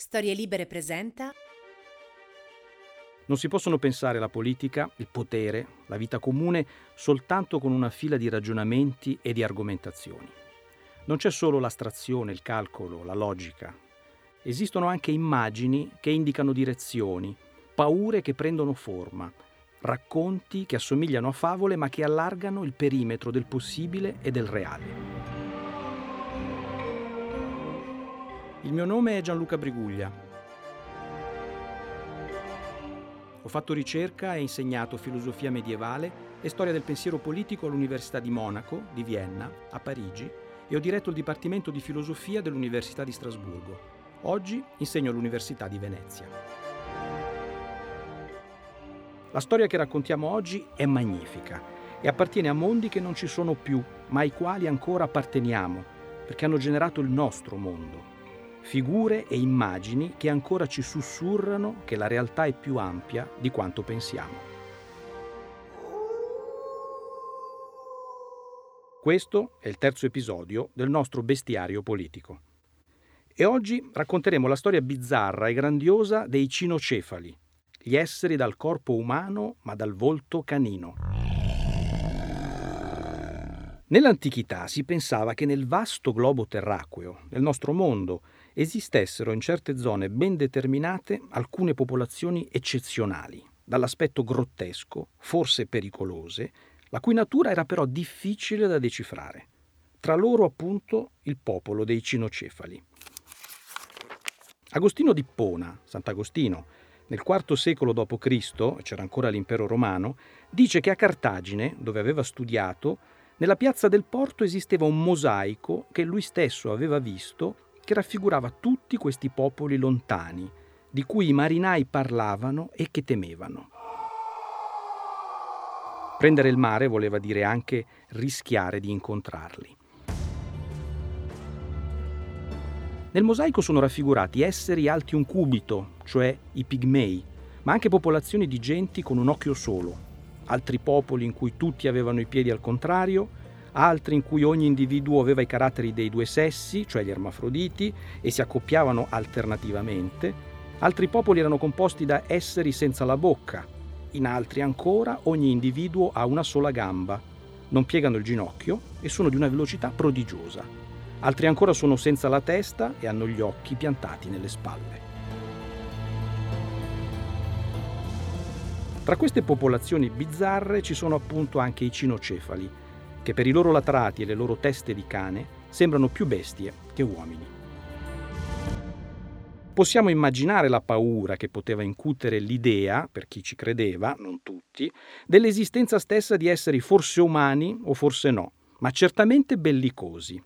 Storie Libere presenta. Non si possono pensare la politica, il potere, la vita comune soltanto con una fila di ragionamenti e di argomentazioni. Non c'è solo l'astrazione, il calcolo, la logica. Esistono anche immagini che indicano direzioni, paure che prendono forma, racconti che assomigliano a favole ma che allargano il perimetro del possibile e del reale. Il mio nome è Gianluca Briguglia. Ho fatto ricerca e insegnato filosofia medievale e storia del pensiero politico all'Università di Monaco, di Vienna, a Parigi e ho diretto il Dipartimento di Filosofia dell'Università di Strasburgo. Oggi insegno all'Università di Venezia. La storia che raccontiamo oggi è magnifica e appartiene a mondi che non ci sono più, ma ai quali ancora apparteniamo, perché hanno generato il nostro mondo, figure e immagini che ancora ci sussurrano che la realtà è più ampia di quanto pensiamo. Questo è il terzo episodio del nostro bestiario politico. E oggi racconteremo la storia bizzarra e grandiosa dei cinocefali, gli esseri dal corpo umano ma dal volto canino. Nell'antichità si pensava che nel vasto globo terracqueo, nel nostro mondo, esistessero in certe zone ben determinate alcune popolazioni eccezionali, dall'aspetto grottesco, forse pericolose, la cui natura era però difficile da decifrare. Tra loro appunto il popolo dei cinocefali. Agostino di Ippona, Sant'Agostino, nel IV secolo d.C., c'era ancora l'impero romano, dice che a Cartagine, dove aveva studiato, nella piazza del porto esisteva un mosaico che lui stesso aveva visto che raffigurava tutti questi popoli lontani, di cui i marinai parlavano e che temevano. Prendere il mare voleva dire anche rischiare di incontrarli. Nel mosaico sono raffigurati esseri alti un cubito, cioè i pigmei, ma anche popolazioni di genti con un occhio solo, altri popoli in cui tutti avevano i piedi al contrario, altri in cui ogni individuo aveva i caratteri dei due sessi, cioè gli ermafroditi, e si accoppiavano alternativamente, altri popoli erano composti da esseri senza la bocca, in altri ancora ogni individuo ha una sola gamba, non piegano il ginocchio e sono di una velocità prodigiosa. Altri ancora sono senza la testa e hanno gli occhi piantati nelle spalle. Tra queste popolazioni bizzarre ci sono appunto anche i cinocefali, che per i loro latrati e le loro teste di cane sembrano più bestie che uomini. Possiamo immaginare la paura che poteva incutere l'idea, per chi ci credeva, non tutti, dell'esistenza stessa di esseri forse umani o forse no, ma certamente bellicosi.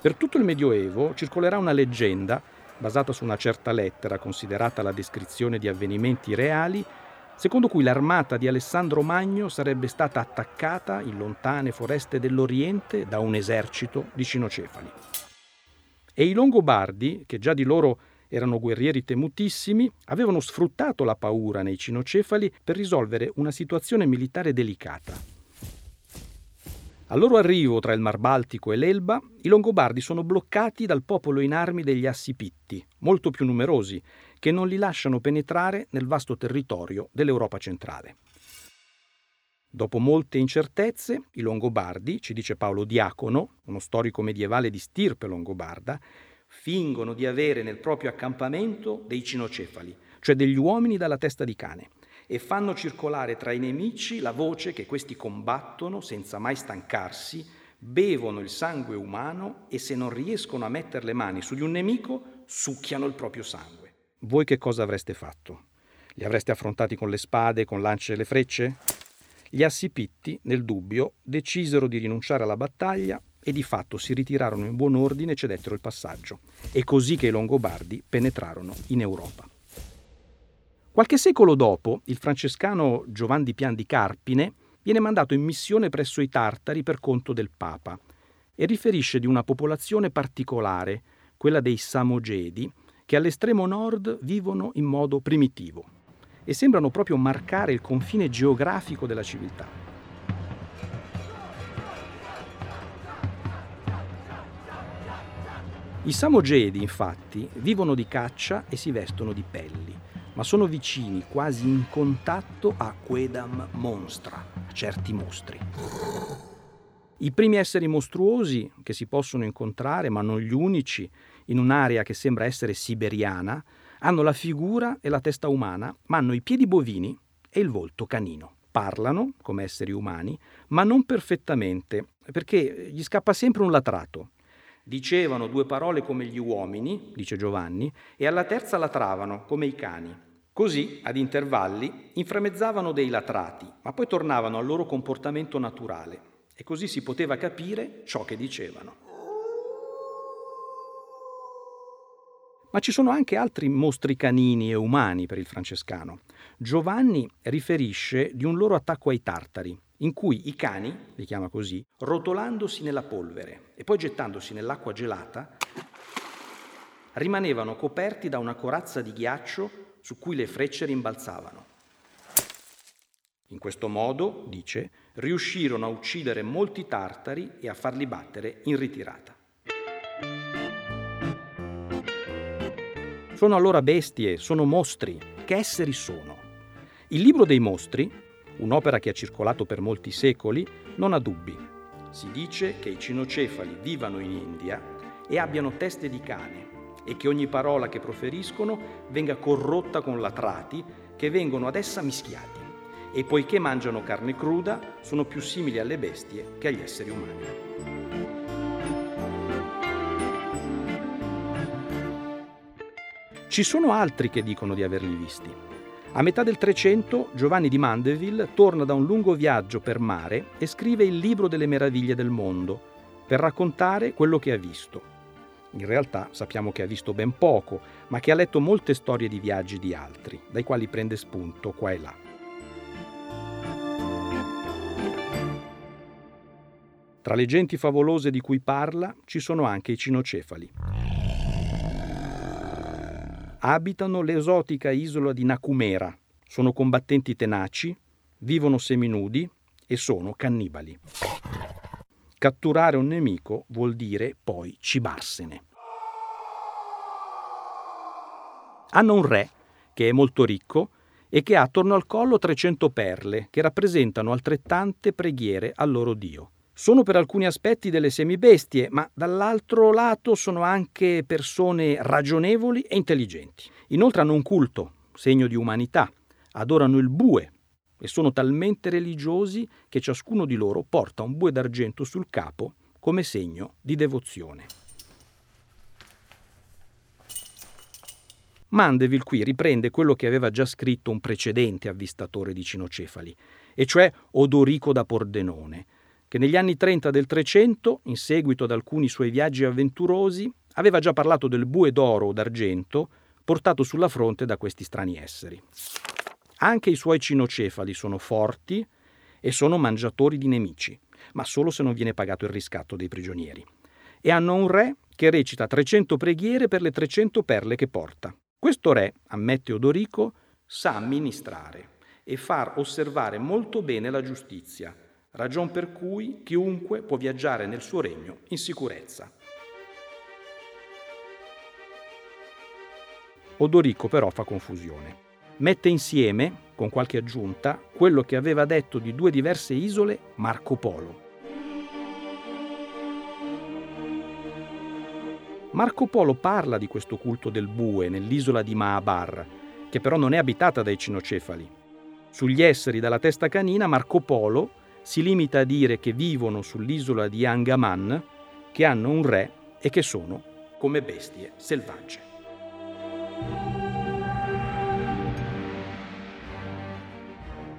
Per tutto il Medioevo circolerà una leggenda, basata su una certa lettera considerata la descrizione di avvenimenti reali, secondo cui l'armata di Alessandro Magno sarebbe stata attaccata in lontane foreste dell'Oriente da un esercito di cinocefali. E i Longobardi, che già di loro erano guerrieri temutissimi, avevano sfruttato la paura nei cinocefali per risolvere una situazione militare delicata. Al loro arrivo tra il Mar Baltico e l'Elba, i Longobardi sono bloccati dal popolo in armi degli Assipitti, molto più numerosi, che non li lasciano penetrare nel vasto territorio dell'Europa centrale. Dopo molte incertezze, i Longobardi, ci dice Paolo Diacono, uno storico medievale di stirpe longobarda, fingono di avere nel proprio accampamento dei cinocefali, cioè degli uomini dalla testa di cane, e fanno circolare tra i nemici la voce che questi combattono senza mai stancarsi, bevono il sangue umano e se non riescono a mettere le mani su di un nemico, succhiano il proprio sangue voi che cosa avreste fatto? Li avreste affrontati con le spade, con lance e le frecce? Gli Assipitti, nel dubbio, decisero di rinunciare alla battaglia e di fatto si ritirarono in buon ordine e cedettero il passaggio. È così che i Longobardi penetrarono in Europa. Qualche secolo dopo, il francescano Giovanni Pian di Carpine viene mandato in missione presso i Tartari per conto del Papa e riferisce di una popolazione particolare, quella dei Samogedi, che all'estremo nord vivono in modo primitivo e sembrano proprio marcare il confine geografico della civiltà. I samogedi, infatti, vivono di caccia e si vestono di pelli, ma sono vicini, quasi in contatto a Quedam monstra, a certi mostri. I primi esseri mostruosi che si possono incontrare, ma non gli unici, in un'area che sembra essere siberiana, hanno la figura e la testa umana, ma hanno i piedi bovini e il volto canino. Parlano come esseri umani, ma non perfettamente, perché gli scappa sempre un latrato. Dicevano due parole come gli uomini, dice Giovanni, e alla terza latravano come i cani. Così, ad intervalli, inframezzavano dei latrati, ma poi tornavano al loro comportamento naturale e così si poteva capire ciò che dicevano. Ma ci sono anche altri mostri canini e umani per il francescano. Giovanni riferisce di un loro attacco ai tartari, in cui i cani, li chiama così, rotolandosi nella polvere e poi gettandosi nell'acqua gelata, rimanevano coperti da una corazza di ghiaccio su cui le frecce rimbalzavano. In questo modo, dice, riuscirono a uccidere molti tartari e a farli battere in ritirata. Sono allora bestie, sono mostri. Che esseri sono? Il libro dei mostri, un'opera che ha circolato per molti secoli, non ha dubbi. Si dice che i cinocefali vivano in India e abbiano teste di cane e che ogni parola che proferiscono venga corrotta con latrati che vengono ad essa mischiati e poiché mangiano carne cruda sono più simili alle bestie che agli esseri umani. Ci sono altri che dicono di averli visti. A metà del Trecento Giovanni di Mandeville torna da un lungo viaggio per mare e scrive il libro delle meraviglie del mondo per raccontare quello che ha visto. In realtà sappiamo che ha visto ben poco, ma che ha letto molte storie di viaggi di altri, dai quali prende spunto qua e là. Tra le genti favolose di cui parla ci sono anche i cinocefali. Abitano l'esotica isola di Nakumera, sono combattenti tenaci, vivono seminudi e sono cannibali. Catturare un nemico vuol dire poi cibarsene. Hanno un re che è molto ricco e che ha attorno al collo 300 perle che rappresentano altrettante preghiere al loro dio. Sono per alcuni aspetti delle semibestie, ma dall'altro lato sono anche persone ragionevoli e intelligenti. Inoltre hanno un culto, segno di umanità, adorano il bue e sono talmente religiosi che ciascuno di loro porta un bue d'argento sul capo come segno di devozione. Mandeville qui riprende quello che aveva già scritto un precedente avvistatore di cinocefali, e cioè Odorico da Pordenone, che negli anni 30 del Trecento, in seguito ad alcuni suoi viaggi avventurosi, aveva già parlato del bue d'oro o d'argento portato sulla fronte da questi strani esseri. Anche i suoi cinocefali sono forti e sono mangiatori di nemici, ma solo se non viene pagato il riscatto dei prigionieri. E hanno un re che recita 300 preghiere per le 300 perle che porta. Questo re, ammette Odorico, sa amministrare e far osservare molto bene la giustizia ragion per cui chiunque può viaggiare nel suo regno in sicurezza. Odorico però fa confusione. Mette insieme, con qualche aggiunta, quello che aveva detto di due diverse isole Marco Polo. Marco Polo parla di questo culto del bue nell'isola di Maabar, che però non è abitata dai cinocefali. Sugli esseri dalla testa canina Marco Polo si limita a dire che vivono sull'isola di Angaman, che hanno un re e che sono come bestie selvagge.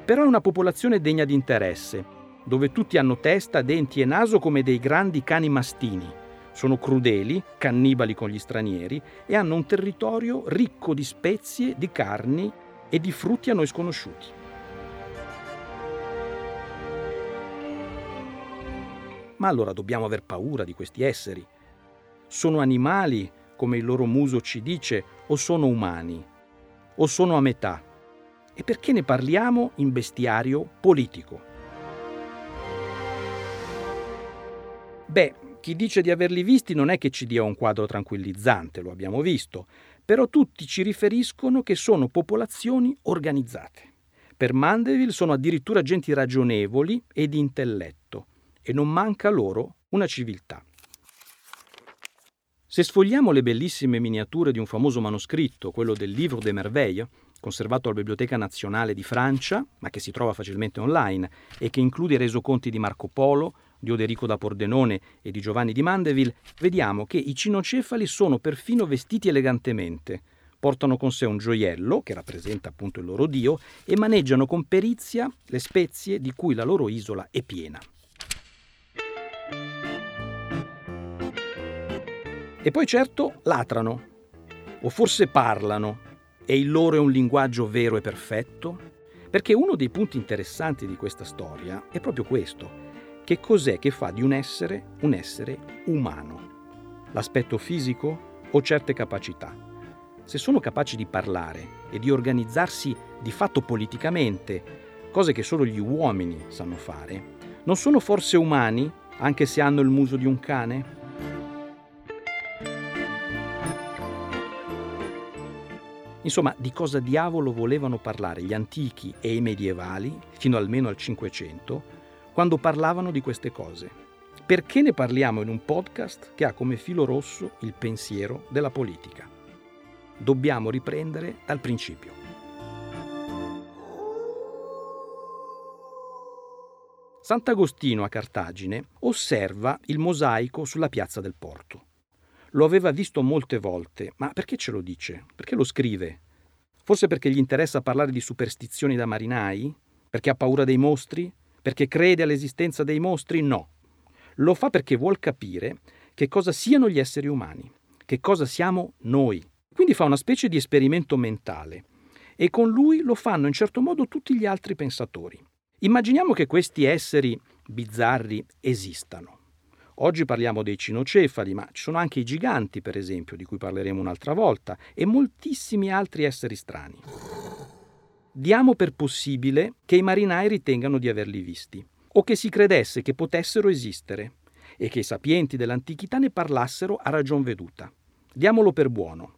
Però è una popolazione degna di interesse, dove tutti hanno testa, denti e naso come dei grandi cani mastini. Sono crudeli, cannibali con gli stranieri e hanno un territorio ricco di spezie, di carni e di frutti a noi sconosciuti. Ma allora dobbiamo aver paura di questi esseri? Sono animali, come il loro muso ci dice, o sono umani? O sono a metà? E perché ne parliamo in bestiario politico? Beh, Chi dice di averli visti non è che ci dia un quadro tranquillizzante, lo abbiamo visto, però tutti ci riferiscono che sono popolazioni organizzate. Per Mandeville sono addirittura genti ragionevoli e di intelletto, e non manca loro una civiltà. Se sfogliamo le bellissime miniature di un famoso manoscritto, quello del Livre des Merveilles, conservato alla Biblioteca Nazionale di Francia, ma che si trova facilmente online e che include i resoconti di Marco Polo, di Oderico da Pordenone e di Giovanni di Mandeville, vediamo che i cinocefali sono perfino vestiti elegantemente, portano con sé un gioiello, che rappresenta appunto il loro dio, e maneggiano con perizia le spezie di cui la loro isola è piena. E poi certo latrano, o forse parlano, e il loro è un linguaggio vero e perfetto? Perché uno dei punti interessanti di questa storia è proprio questo. Che cos'è che fa di un essere un essere umano? L'aspetto fisico o certe capacità? Se sono capaci di parlare e di organizzarsi di fatto politicamente, cose che solo gli uomini sanno fare, non sono forse umani anche se hanno il muso di un cane? Insomma, di cosa diavolo volevano parlare gli antichi e i medievali, fino almeno al Cinquecento, quando parlavano di queste cose? Perché ne parliamo in un podcast che ha come filo rosso il pensiero della politica? Dobbiamo riprendere dal principio. Sant'Agostino a Cartagine osserva il mosaico sulla piazza del porto. Lo aveva visto molte volte, ma perché ce lo dice? Perché lo scrive? Forse perché gli interessa parlare di superstizioni da marinai? Perché ha paura dei mostri? Perché crede all'esistenza dei mostri? No. Lo fa perché vuol capire che cosa siano gli esseri umani, che cosa siamo noi. Quindi fa una specie di esperimento mentale e con lui lo fanno in certo modo tutti gli altri pensatori. Immaginiamo che questi esseri bizzarri esistano. Oggi parliamo dei cinocefali, ma ci sono anche i giganti, per esempio, di cui parleremo un'altra volta, e moltissimi altri esseri strani. Diamo per possibile che i marinai ritengano di averli visti, o che si credesse che potessero esistere, e che i sapienti dell'antichità ne parlassero a ragion veduta. Diamolo per buono.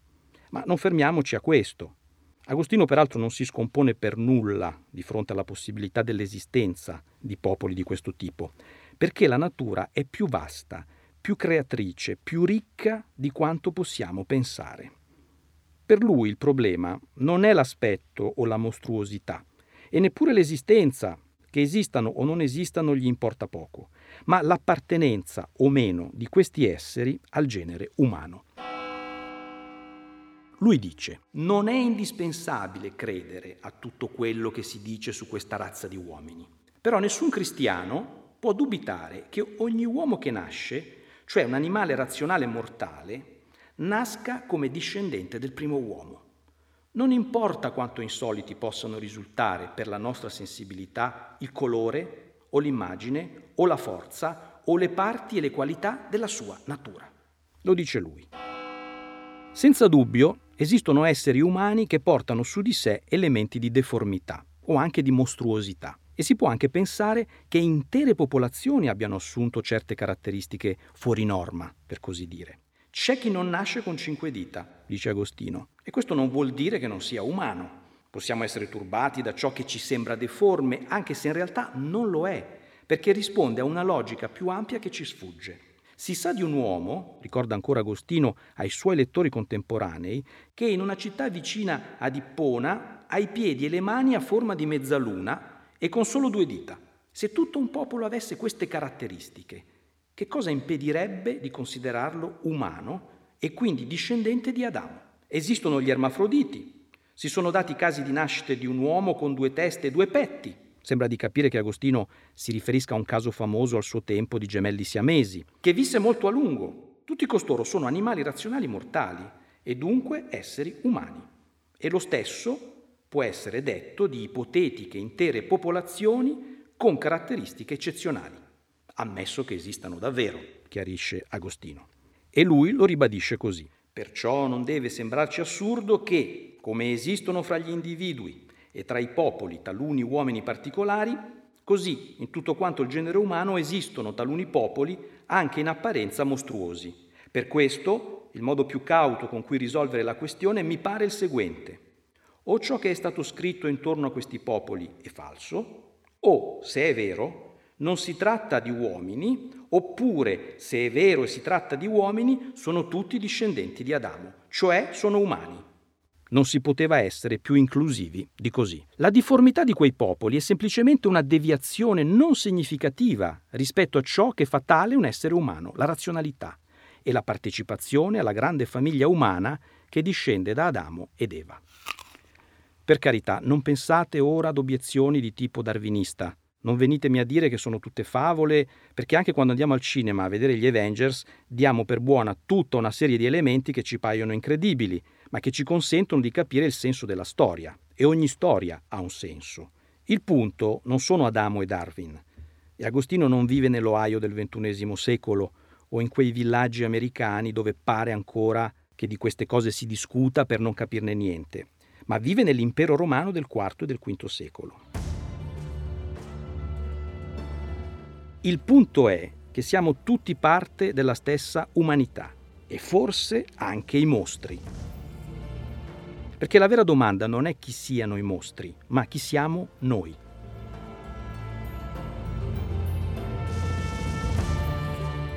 Ma non fermiamoci a questo. Agostino peraltro non si scompone per nulla di fronte alla possibilità dell'esistenza di popoli di questo tipo perché la natura è più vasta, più creatrice, più ricca di quanto possiamo pensare. Per lui il problema non è l'aspetto o la mostruosità, e neppure l'esistenza, che esistano o non esistano gli importa poco, ma l'appartenenza o meno di questi esseri al genere umano. Lui dice, non è indispensabile credere a tutto quello che si dice su questa razza di uomini, però nessun cristiano può dubitare che ogni uomo che nasce, cioè un animale razionale mortale, nasca come discendente del primo uomo. Non importa quanto insoliti possano risultare per la nostra sensibilità il colore o l'immagine o la forza o le parti e le qualità della sua natura. Lo dice lui. Senza dubbio esistono esseri umani che portano su di sé elementi di deformità o anche di mostruosità e si può anche pensare che intere popolazioni abbiano assunto certe caratteristiche fuori norma, per così dire. C'è chi non nasce con cinque dita, dice Agostino, e questo non vuol dire che non sia umano. Possiamo essere turbati da ciò che ci sembra deforme, anche se in realtà non lo è, perché risponde a una logica più ampia che ci sfugge. Si sa di un uomo, ricorda ancora Agostino ai suoi lettori contemporanei, che in una città vicina ad Ippona ha i piedi e le mani a forma di mezzaluna e con solo due dita. Se tutto un popolo avesse queste caratteristiche, che cosa impedirebbe di considerarlo umano e quindi discendente di Adamo? Esistono gli ermafroditi. Si sono dati casi di nascita di un uomo con due teste e due petti. Sembra di capire che Agostino si riferisca a un caso famoso al suo tempo di gemelli siamesi, che visse molto a lungo. Tutti costoro sono animali razionali mortali e dunque esseri umani. E lo stesso può essere detto di ipotetiche intere popolazioni con caratteristiche eccezionali, ammesso che esistano davvero, chiarisce Agostino. E lui lo ribadisce così. Perciò non deve sembrarci assurdo che, come esistono fra gli individui e tra i popoli taluni uomini particolari, Così, in tutto quanto il genere umano esistono taluni popoli anche in apparenza mostruosi. Per questo, il modo più cauto con cui risolvere la questione mi pare il seguente. O ciò che è stato scritto intorno a questi popoli è falso, o, se è vero, non si tratta di uomini, oppure, se è vero e si tratta di uomini, sono tutti discendenti di Adamo, cioè sono umani. Non si poteva essere più inclusivi di così. La difformità di quei popoli è semplicemente una deviazione non significativa rispetto a ciò che fa tale un essere umano, la razionalità e la partecipazione alla grande famiglia umana che discende da Adamo ed Eva. Per carità, non pensate ora ad obiezioni di tipo darwinista. Non venitemi a dire che sono tutte favole, perché anche quando andiamo al cinema a vedere gli Avengers diamo per buona tutta una serie di elementi che ci paiono incredibili, ma che ci consentono di capire il senso della storia. E ogni storia ha un senso. Il punto non sono Adamo e Darwin. E Agostino non vive nell'Ohio del XXI secolo o in quei villaggi americani dove pare ancora che di queste cose si discuta per non capirne niente, ma vive nell'impero romano del IV e del V secolo. Il punto è che siamo tutti parte della stessa umanità e forse anche i mostri. Perché la vera domanda non è chi siano i mostri, ma chi siamo noi.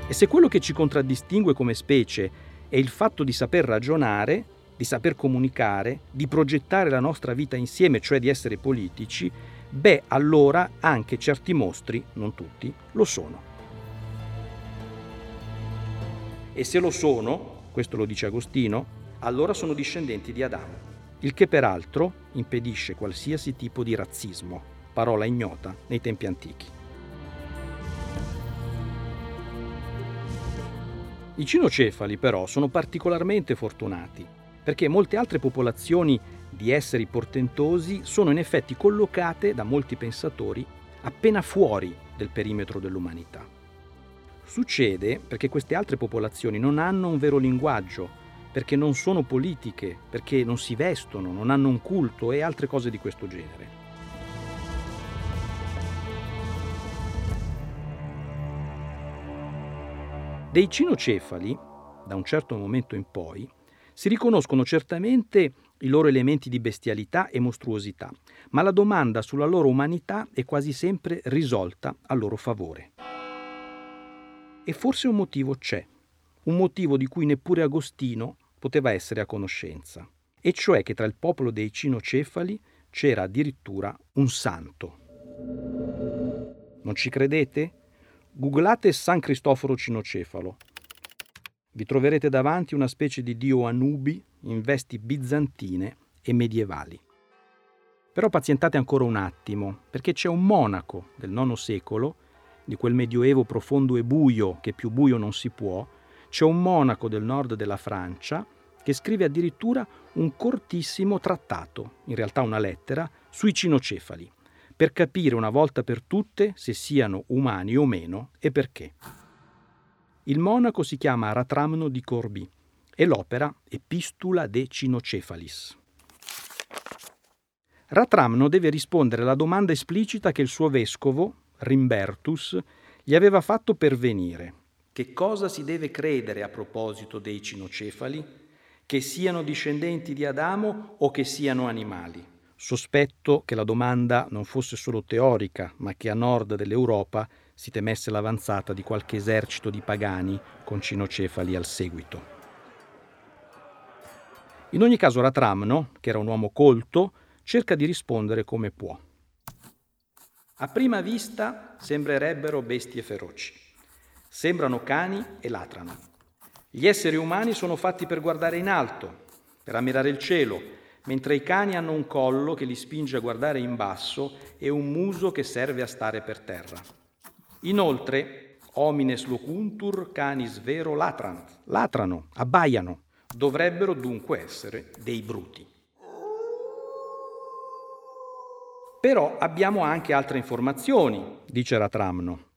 E se quello che ci contraddistingue come specie è il fatto di saper ragionare, di saper comunicare, di progettare la nostra vita insieme, cioè di essere politici, beh allora anche certi mostri, non tutti, lo sono. E se lo sono, questo lo dice Agostino, allora sono discendenti di Adamo il che peraltro impedisce qualsiasi tipo di razzismo, parola ignota nei tempi antichi. I cinocefali però sono particolarmente fortunati perché molte altre popolazioni di esseri portentosi sono in effetti collocate da molti pensatori appena fuori del perimetro dell'umanità. Succede perché queste altre popolazioni non hanno un vero linguaggio perché non sono politiche, perché non si vestono, non hanno un culto e altre cose di questo genere. Dei cinocefali, da un certo momento in poi, si riconoscono certamente i loro elementi di bestialità e mostruosità, ma la domanda sulla loro umanità è quasi sempre risolta a loro favore. E forse un motivo c'è, un motivo di cui neppure Agostino poteva essere a conoscenza, e cioè che tra il popolo dei cinocefali c'era addirittura un santo. Non ci credete? Googlate San Cristoforo Cinocefalo. Vi troverete davanti una specie di dio Anubi in vesti bizantine e medievali. Però pazientate ancora un attimo, perché c'è un monaco del IX secolo, di quel medioevo profondo e buio che più buio non si può, c'è un monaco del nord della Francia che scrive addirittura un cortissimo trattato, in realtà una lettera, sui cinocefali, per capire una volta per tutte se siano umani o meno e perché. Il monaco si chiama Ratramno di Corby e l'opera Epistula de Cinocefalis. Ratramno deve rispondere alla domanda esplicita che il suo vescovo, Rimbertus, gli aveva fatto pervenire. Che cosa si deve credere a proposito dei cinocefali? Che siano discendenti di Adamo o che siano animali? Sospetto che la domanda non fosse solo teorica, ma che a nord dell'Europa si temesse l'avanzata di qualche esercito di pagani con cinocefali al seguito. In ogni caso Ratramno, che era un uomo colto, cerca di rispondere come può. A prima vista sembrerebbero bestie feroci. Sembrano cani e latrano. Gli esseri umani sono fatti per guardare in alto, per ammirare il cielo, mentre i cani hanno un collo che li spinge a guardare in basso e un muso che serve a stare per terra. Inoltre, homines locuntur canis vero latrant, latrano, abbaiano, dovrebbero dunque essere dei bruti. Però abbiamo anche altre informazioni, dice Ratramno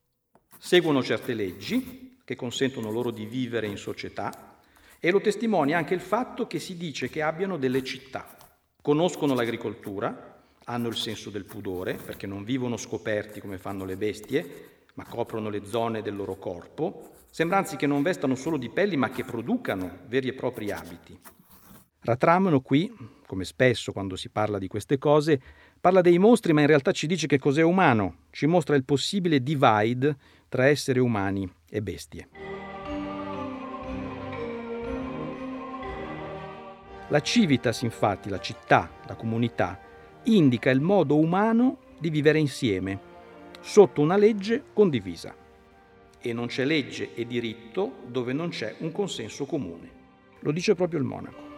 seguono certe leggi che consentono loro di vivere in società e lo testimonia anche il fatto che si dice che abbiano delle città. Conoscono l'agricoltura, hanno il senso del pudore, perché non vivono scoperti come fanno le bestie, ma coprono le zone del loro corpo, sembranzi che non vestano solo di pelli, ma che producano veri e propri abiti. Ratramano qui, come spesso quando si parla di queste cose, parla dei mostri, ma in realtà ci dice che cos'è umano, ci mostra il possibile divide tra esseri umani e bestie. La civitas, infatti, la città, la comunità, indica il modo umano di vivere insieme, sotto una legge condivisa. E non c'è legge e diritto dove non c'è un consenso comune. Lo dice proprio il monaco.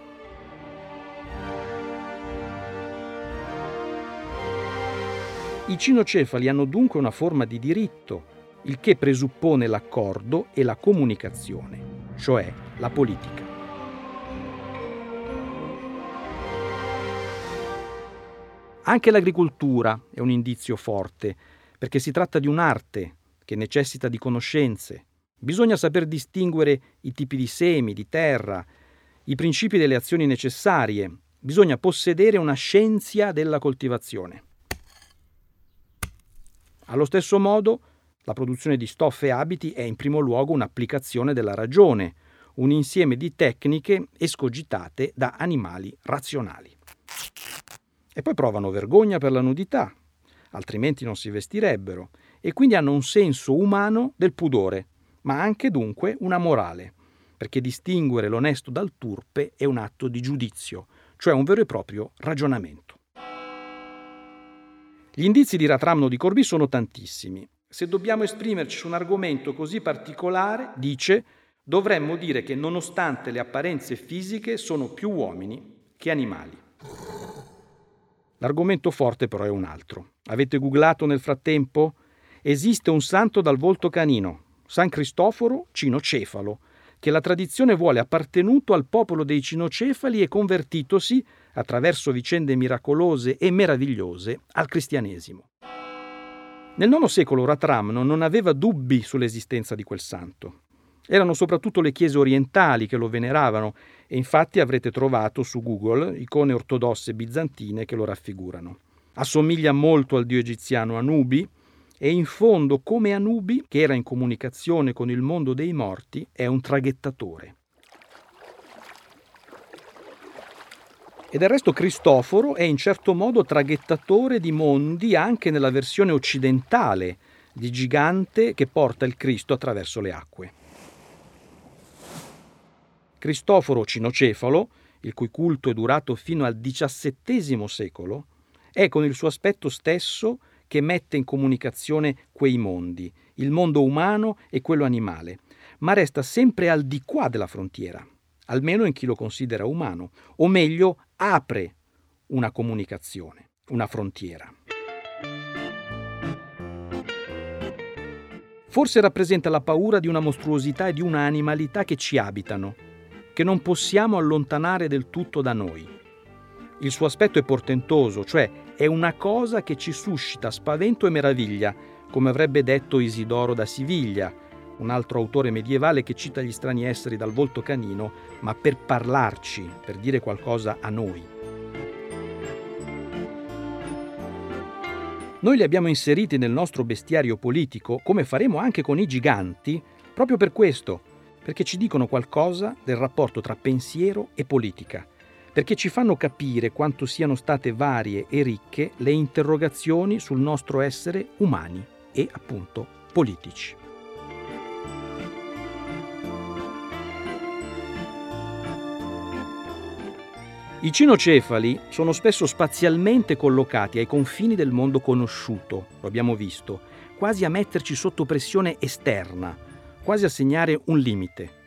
I cinocefali hanno dunque una forma di diritto, il che presuppone l'accordo e la comunicazione, cioè la politica. Anche l'agricoltura è un indizio forte, perché si tratta di un'arte che necessita di conoscenze. Bisogna saper distinguere i tipi di semi, di terra, i principi delle azioni necessarie. Bisogna possedere una scienza della coltivazione. Allo stesso modo, la produzione di stoffe e abiti è in primo luogo un'applicazione della ragione, un insieme di tecniche escogitate da animali razionali. E poi provano vergogna per la nudità, altrimenti non si vestirebbero, e quindi hanno un senso umano del pudore, ma anche dunque una morale, perché distinguere l'onesto dal turpe è un atto di giudizio, cioè un vero e proprio ragionamento. Gli indizi di Ratramno di Corbi sono tantissimi. Se dobbiamo esprimerci su un argomento così particolare, dice, dovremmo dire che nonostante le apparenze fisiche sono più uomini che animali. L'argomento forte però è un altro. Avete googlato nel frattempo? Esiste un santo dal volto canino, San Cristoforo Cinocefalo, che la tradizione vuole appartenuto al popolo dei cinocefali e convertitosi, attraverso vicende miracolose e meravigliose, al cristianesimo. Nel IX secolo Ratramno non aveva dubbi sull'esistenza di quel santo. Erano soprattutto le chiese orientali che lo veneravano e infatti avrete trovato su Google icone ortodosse bizantine che lo raffigurano. Assomiglia molto al dio egiziano Anubi e in fondo, come Anubi, che era in comunicazione con il mondo dei morti, è un traghettatore. E del resto Cristoforo è in certo modo traghettatore di mondi anche nella versione occidentale di gigante che porta il Cristo attraverso le acque. Cristoforo Cinocefalo, il cui culto è durato fino al XVII secolo, è con il suo aspetto stesso che mette in comunicazione quei mondi, il mondo umano e quello animale, ma resta sempre al di qua della frontiera, almeno in chi lo considera umano, o meglio apre una comunicazione, una frontiera. Forse rappresenta la paura di una mostruosità e di una animalità che ci abitano, che non possiamo allontanare del tutto da noi. Il suo aspetto è portentoso, cioè è una cosa che ci suscita spavento e meraviglia, come avrebbe detto Isidoro da Siviglia, un altro autore medievale che cita gli strani esseri dal volto canino, ma per parlarci, per dire qualcosa a noi. Noi li abbiamo inseriti nel nostro bestiario politico, come faremo anche con i giganti, proprio per questo, perché ci dicono qualcosa del rapporto tra pensiero e politica, perché ci fanno capire quanto siano state varie e ricche le interrogazioni sul nostro essere umani e appunto politici. I cinocefali sono spesso spazialmente collocati ai confini del mondo conosciuto, lo abbiamo visto, quasi a metterci sotto pressione esterna, quasi a segnare un limite.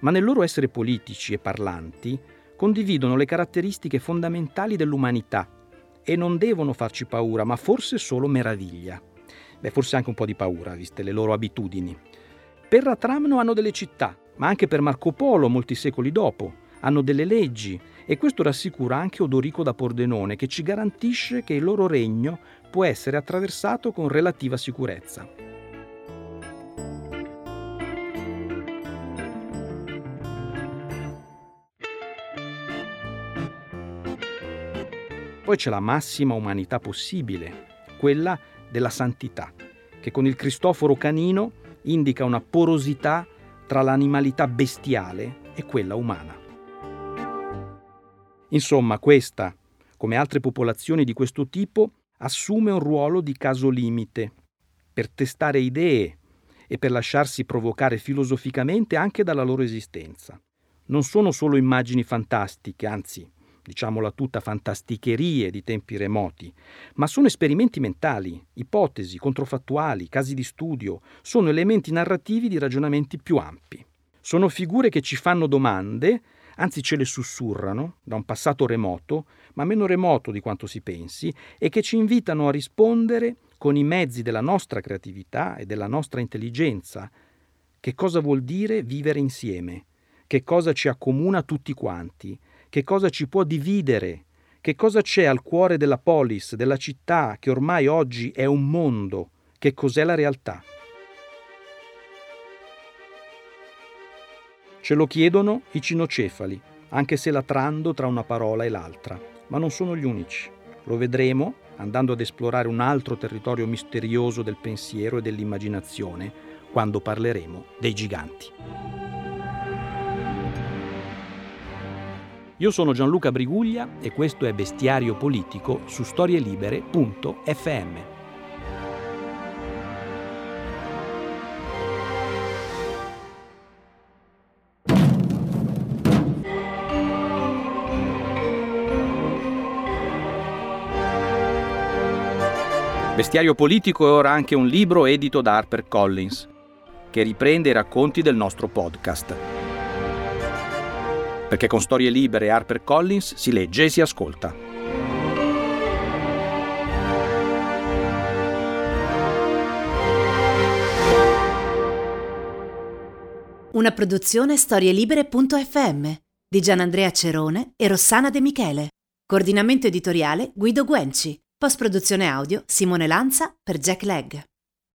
Ma nel loro essere politici e parlanti condividono le caratteristiche fondamentali dell'umanità e non devono farci paura, ma forse solo meraviglia. Beh, forse anche un po' di paura, viste le loro abitudini. Per Ratramno hanno delle città, ma anche per Marco Polo molti secoli dopo. Hanno delle leggi e questo rassicura anche Odorico da Pordenone che ci garantisce che il loro regno può essere attraversato con relativa sicurezza. Poi c'è la massima umanità possibile, quella della santità, che con il Cristoforo canino indica una porosità tra l'animalità bestiale e quella umana. Insomma, questa, come altre popolazioni di questo tipo, assume un ruolo di caso limite, per testare idee e per lasciarsi provocare filosoficamente anche dalla loro esistenza. Non sono solo immagini fantastiche, anzi, diciamola tutta, fantasticherie di tempi remoti, ma sono esperimenti mentali, ipotesi, controfattuali, casi di studio, sono elementi narrativi di ragionamenti più ampi. Sono figure che ci fanno domande, anzi ce le sussurrano, da un passato remoto, ma meno remoto di quanto si pensi, e che ci invitano a rispondere con i mezzi della nostra creatività e della nostra intelligenza. Che cosa vuol dire vivere insieme? Che cosa ci accomuna tutti quanti? Che cosa ci può dividere? Che cosa c'è al cuore della polis, della città, che ormai oggi è un mondo? Che cos'è la realtà? Ce lo chiedono i cinocefali, anche se latrando tra una parola e l'altra, ma non sono gli unici. Lo vedremo andando ad esplorare un altro territorio misterioso del pensiero e dell'immaginazione quando parleremo dei giganti. Io sono Gianluca Briguglia e questo è Bestiario Politico su storielibere.fm. Bestiario politico è ora anche un libro edito da HarperCollins, che riprende i racconti del nostro podcast. Perché con Storie Libere e HarperCollins si legge e si ascolta. Una produzione storielibere.fm di Gianandrea Cerone e Rossana De Michele. Coordinamento editoriale Guido Guenci. Post produzione audio Simone Lanza per Jack Legg.